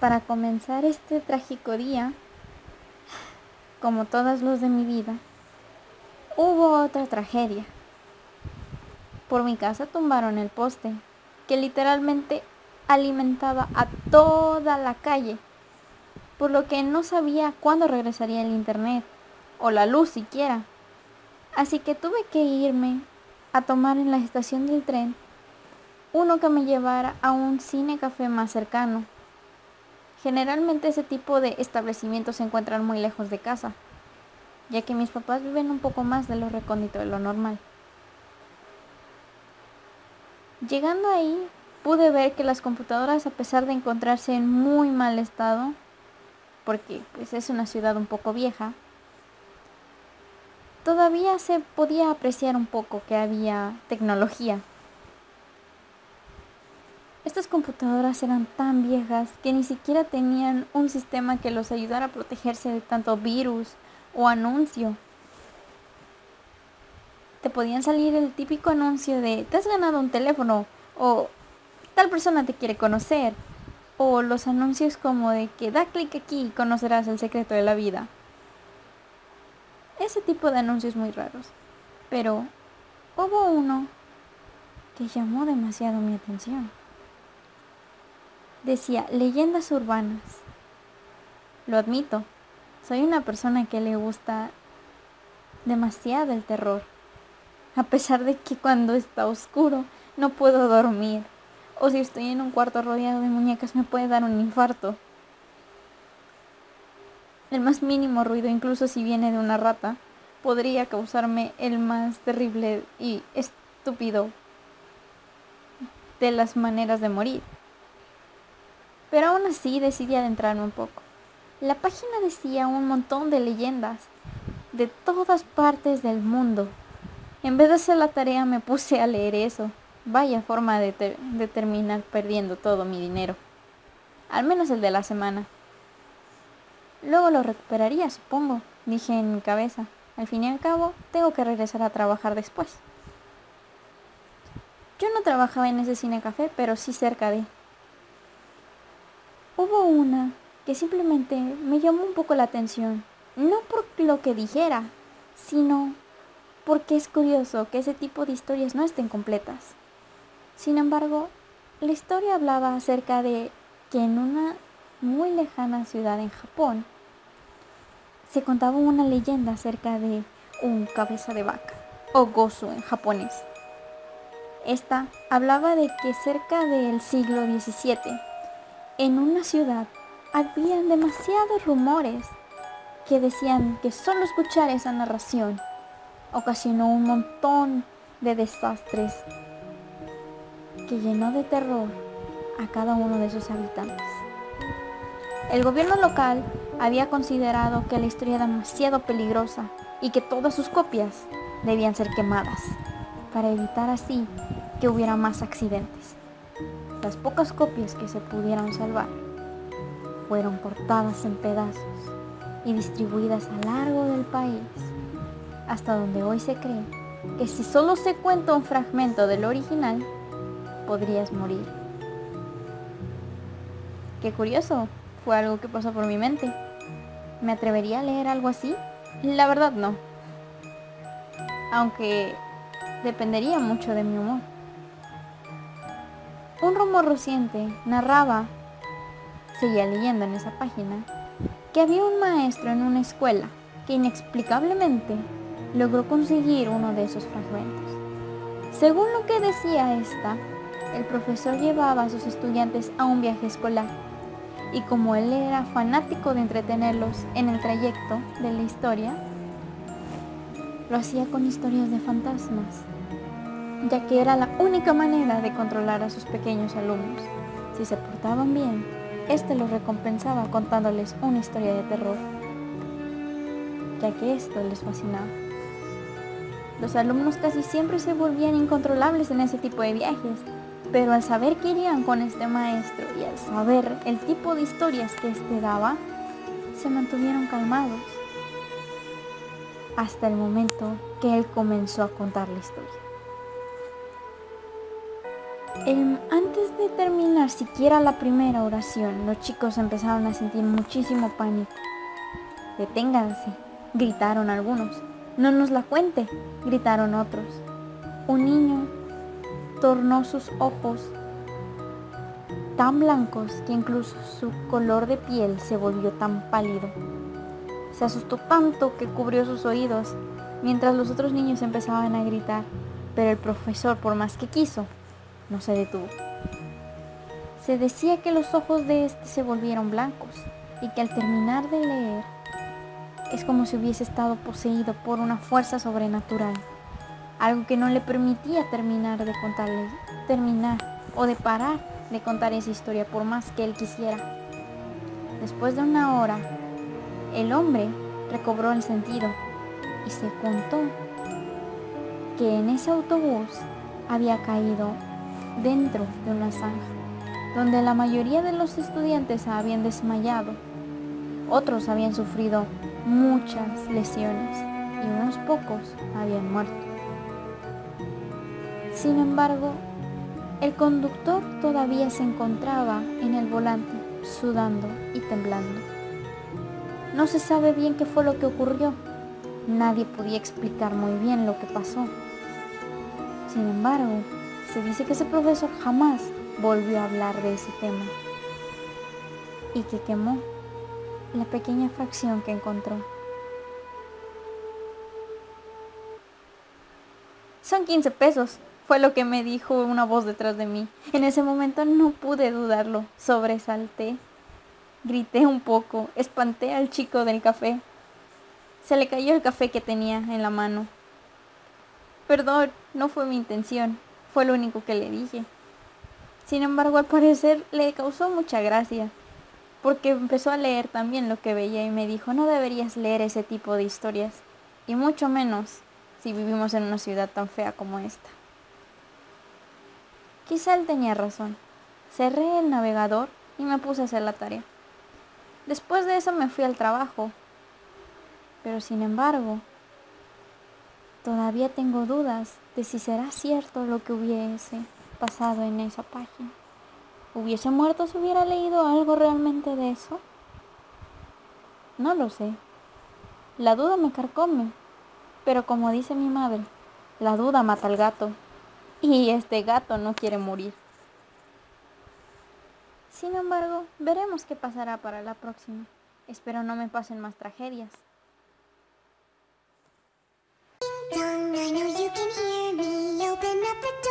Para comenzar este trágico día, como todos los de mi vida, hubo otra tragedia. Por mi casa tumbaron el poste, que literalmente alimentaba a toda la calle, por lo que no sabía cuándo regresaría el internet, o la luz siquiera. Así que tuve que irme a tomar en la estación del tren uno que me llevara a un cine café más cercano. Generalmente ese tipo de establecimientos se encuentran muy lejos de casa, ya que mis papás viven un poco más de lo recóndito de lo normal. Llegando ahí, pude ver que las computadoras, a pesar de encontrarse en muy mal estado, porque pues, es una ciudad un poco vieja, todavía se podía apreciar un poco que había tecnología. Estas computadoras eran tan viejas que ni siquiera tenían un sistema que los ayudara a protegerse de tanto virus o anuncio. Te podían salir el típico anuncio de te has ganado un teléfono o tal persona te quiere conocer o los anuncios como de que da clic aquí y conocerás el secreto de la vida. Ese tipo de anuncios muy raros. Pero hubo uno que llamó demasiado mi atención decía leyendas urbanas. Lo admito, soy una persona que le gusta demasiado el terror, a pesar de que cuando está oscuro no puedo dormir, o si estoy en un cuarto rodeado de muñecas me puede dar un infarto. El más mínimo ruido, incluso si viene de una rata, podría causarme el más terrible y estúpido de las maneras de morir pero aún así decidí adentrarme un poco. La página decía un montón de leyendas de todas partes del mundo. En vez de hacer la tarea me puse a leer eso. Vaya forma de, terminar perdiendo todo mi dinero. Al menos el de la semana. Luego lo recuperaría, supongo, dije en mi cabeza. Al fin y al cabo, tengo que regresar a trabajar después. Yo no trabajaba en ese cine café, pero sí cerca de. Hubo una que simplemente me llamó un poco la atención, no por lo que dijera, sino porque es curioso que ese tipo de historias no estén completas. Sin embargo, la historia hablaba acerca de que en una muy lejana ciudad en Japón se contaba una leyenda acerca de un cabeza de vaca, o gozu en japonés. Esta hablaba de que cerca del siglo XVII en una ciudad había demasiados rumores que decían que solo escuchar esa narración ocasionó un montón de desastres que llenó de terror a cada uno de sus habitantes. El gobierno local había considerado que la historia era demasiado peligrosa y que todas sus copias debían ser quemadas para evitar así que hubiera más accidentes. Las pocas copias que se pudieron salvar fueron cortadas en pedazos y distribuidas a largo del país, hasta donde hoy se cree que si solo se cuenta un fragmento del original, podrías morir. Qué curioso, fue algo que pasó por mi mente. ¿Me atrevería a leer algo así? La verdad no. Aunque dependería mucho de mi humor. Un rumor reciente narraba, seguía leyendo en esa página, que había un maestro en una escuela que inexplicablemente logró conseguir uno de esos fragmentos. Según lo que decía esta, el profesor llevaba a sus estudiantes a un viaje escolar y como él era fanático de entretenerlos en el trayecto de la historia, lo hacía con historias de fantasmas ya que era la única manera de controlar a sus pequeños alumnos. Si se portaban bien, éste los recompensaba contándoles una historia de terror, ya que esto les fascinaba. Los alumnos casi siempre se volvían incontrolables en ese tipo de viajes, pero al saber que irían con este maestro y al saber el tipo de historias que éste daba, se mantuvieron calmados hasta el momento que él comenzó a contar la historia. Antes de terminar siquiera la primera oración, los chicos empezaron a sentir muchísimo pánico. Deténganse, gritaron algunos. No nos la cuente, gritaron otros. Un niño tornó sus ojos tan blancos que incluso su color de piel se volvió tan pálido. Se asustó tanto que cubrió sus oídos mientras los otros niños empezaban a gritar, pero el profesor, por más que quiso, no se detuvo. Se decía que los ojos de este se volvieron blancos y que al terminar de leer es como si hubiese estado poseído por una fuerza sobrenatural, algo que no le permitía terminar de contarle, terminar o de parar de contar esa historia por más que él quisiera. Después de una hora, el hombre recobró el sentido y se contó que en ese autobús había caído dentro de una zanja, donde la mayoría de los estudiantes habían desmayado, otros habían sufrido muchas lesiones y unos pocos habían muerto. Sin embargo, el conductor todavía se encontraba en el volante, sudando y temblando. No se sabe bien qué fue lo que ocurrió. Nadie podía explicar muy bien lo que pasó. Sin embargo, se dice que ese profesor jamás volvió a hablar de ese tema y que quemó la pequeña fracción que encontró. Son 15 pesos, fue lo que me dijo una voz detrás de mí. En ese momento no pude dudarlo, sobresalté, grité un poco, espanté al chico del café. Se le cayó el café que tenía en la mano. Perdón, no fue mi intención, fue lo único que le dije. Sin embargo, al parecer le causó mucha gracia porque empezó a leer también lo que veía y me dijo, no deberías leer ese tipo de historias, y mucho menos si vivimos en una ciudad tan fea como esta. Quizá él tenía razón. Cerré el navegador y me puse a hacer la tarea. Después de eso me fui al trabajo, pero sin embargo, todavía tengo dudas de si será cierto lo que hubiese pasado en esa página. ¿Hubiese muerto si hubiera leído algo realmente de eso? No lo sé. La duda me carcome. Pero como dice mi madre, la duda mata al gato. Y este gato no quiere morir. Sin embargo, veremos qué pasará para la próxima. Espero no me pasen más tragedias. Dong, I know you can hear me. Open up the